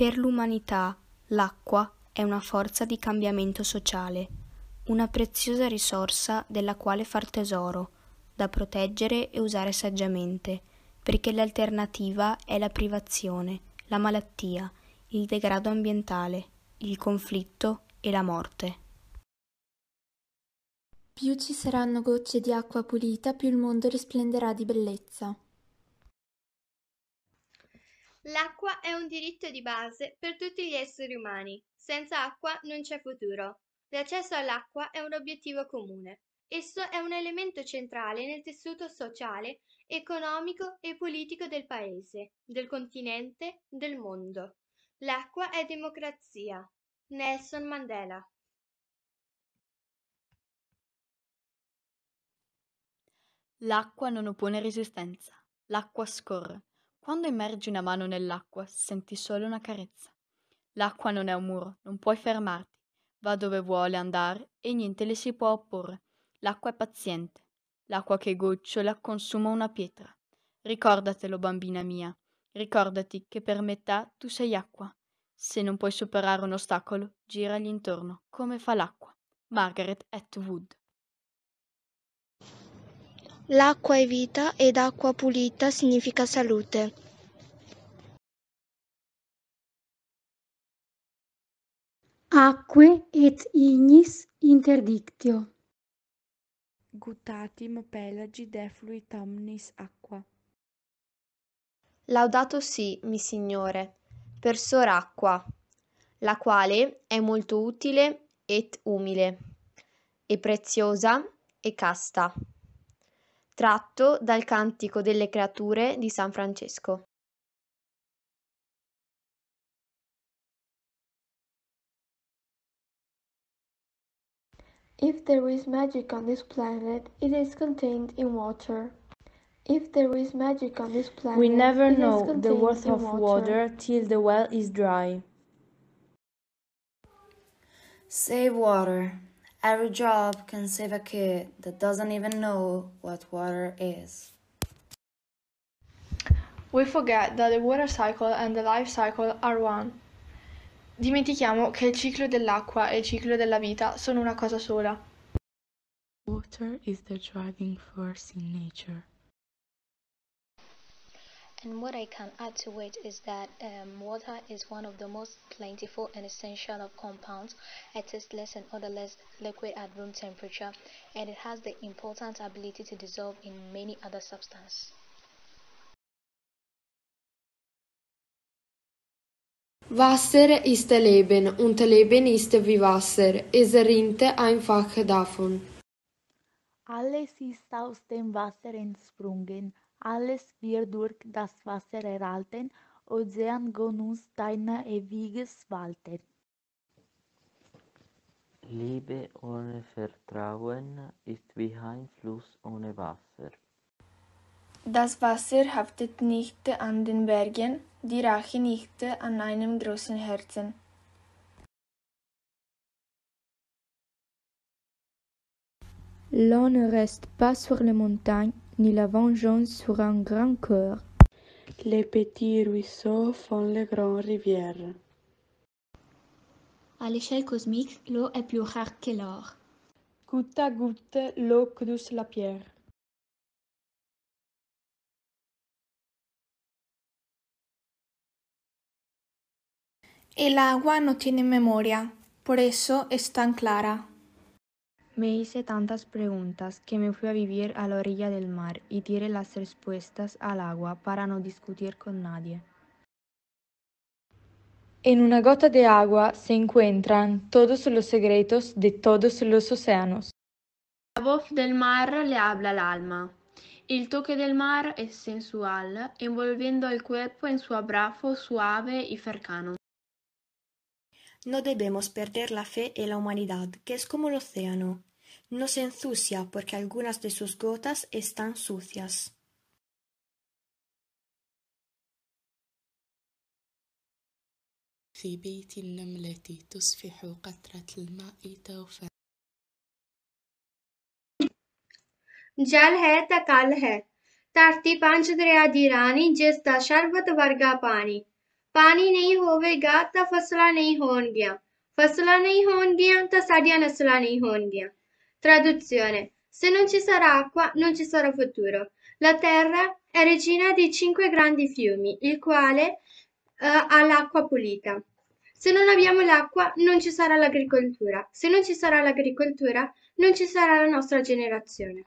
Per l'umanità l'acqua è una forza di cambiamento sociale, una preziosa risorsa della quale far tesoro, da proteggere e usare saggiamente, perché l'alternativa è la privazione, la malattia, il degrado ambientale, il conflitto e la morte. Più ci saranno gocce di acqua pulita, più il mondo risplenderà di bellezza. L'acqua è un diritto di base per tutti gli esseri umani. Senza acqua non c'è futuro. L'accesso all'acqua è un obiettivo comune. Esso è un elemento centrale nel tessuto sociale, economico e politico del paese, del continente, del mondo. L'acqua è democrazia. Nelson Mandela. L'acqua non oppone resistenza. L'acqua scorre. Quando immergi una mano nell'acqua, senti solo una carezza. L'acqua non è un muro, non puoi fermarti. Va dove vuole andare e niente le si può opporre. L'acqua è paziente. L'acqua che gocciola consuma una pietra. Ricordatelo, bambina mia. Ricordati che per metà tu sei acqua. Se non puoi superare un ostacolo, giragli intorno, come fa l'acqua. Margaret Atwood. L'acqua è vita ed acqua pulita significa salute. Acque et ignis interdictio. Gutatim pelagi defluit omnis aqua. Laudato si, mi Signore, per sor acqua, la quale è molto utile et umile, e preziosa e casta. Tratto dal Cantico delle creature di San Francesco. If there is magic on this planet, it is contained in water. If there is magic on this planet, We never it is know the worth of water till the well is dry. Save water. Every job can save a kid that doesn't even know what water is. We forget that the water cycle and the life cycle are one. Dimentichiamo che il ciclo dell'acqua e il ciclo della vita sono una cosa sola. Water is the driving force in nature. And what I can add to it is that um, water is one of the most plentiful and essential of compounds. It is less and odorless liquid at room temperature, and it has the important ability to dissolve in many other substances. Wasser ist Leben und Leben ist wie Wasser. Es rinnt einfach davon. Alles ist aus dem Wasser entsprungen. Alles wird durch das Wasser erhalten. Ozean gonus dein ewiges Walten. Liebe ohne Vertrauen ist wie ein Fluss ohne Wasser. Das Wasser haftet nicht an den Bergen, die Rache nicht an einem großen Herzen. L'on ne reste pas sur les montagnes, ni la vengeance sur un grand cœur. Les petits ruisseaux font les grandes rivières. À l'échelle cosmique, l'eau est plus rare que l'or. Goutte à goutte, l'eau creuse la pierre. El agua no tiene memoria, por eso es tan clara. Me hice tantas preguntas que me fui a vivir a la orilla del mar y tiré las respuestas al agua para no discutir con nadie. En una gota de agua se encuentran todos los secretos de todos los océanos. La voz del mar le habla al alma. El toque del mar es sensual, envolviendo el cuerpo en su abrazo suave y cercano. No debemos perder la fe en la humanidad, que es como el océano. No se ensucia porque algunas de sus gotas están sucias. Jal es tal, tal. Tardí, cinco días de pani, pani no houve, ga da fesla no houve, ga fesla no houve, ga traduzione. Se non ci sarà acqua non ci sarà futuro. La terra è regina di cinque grandi fiumi il quale uh, ha l'acqua pulita. Se non abbiamo l'acqua non ci sarà l'agricoltura. Se non ci sarà l'agricoltura non ci sarà la nostra generazione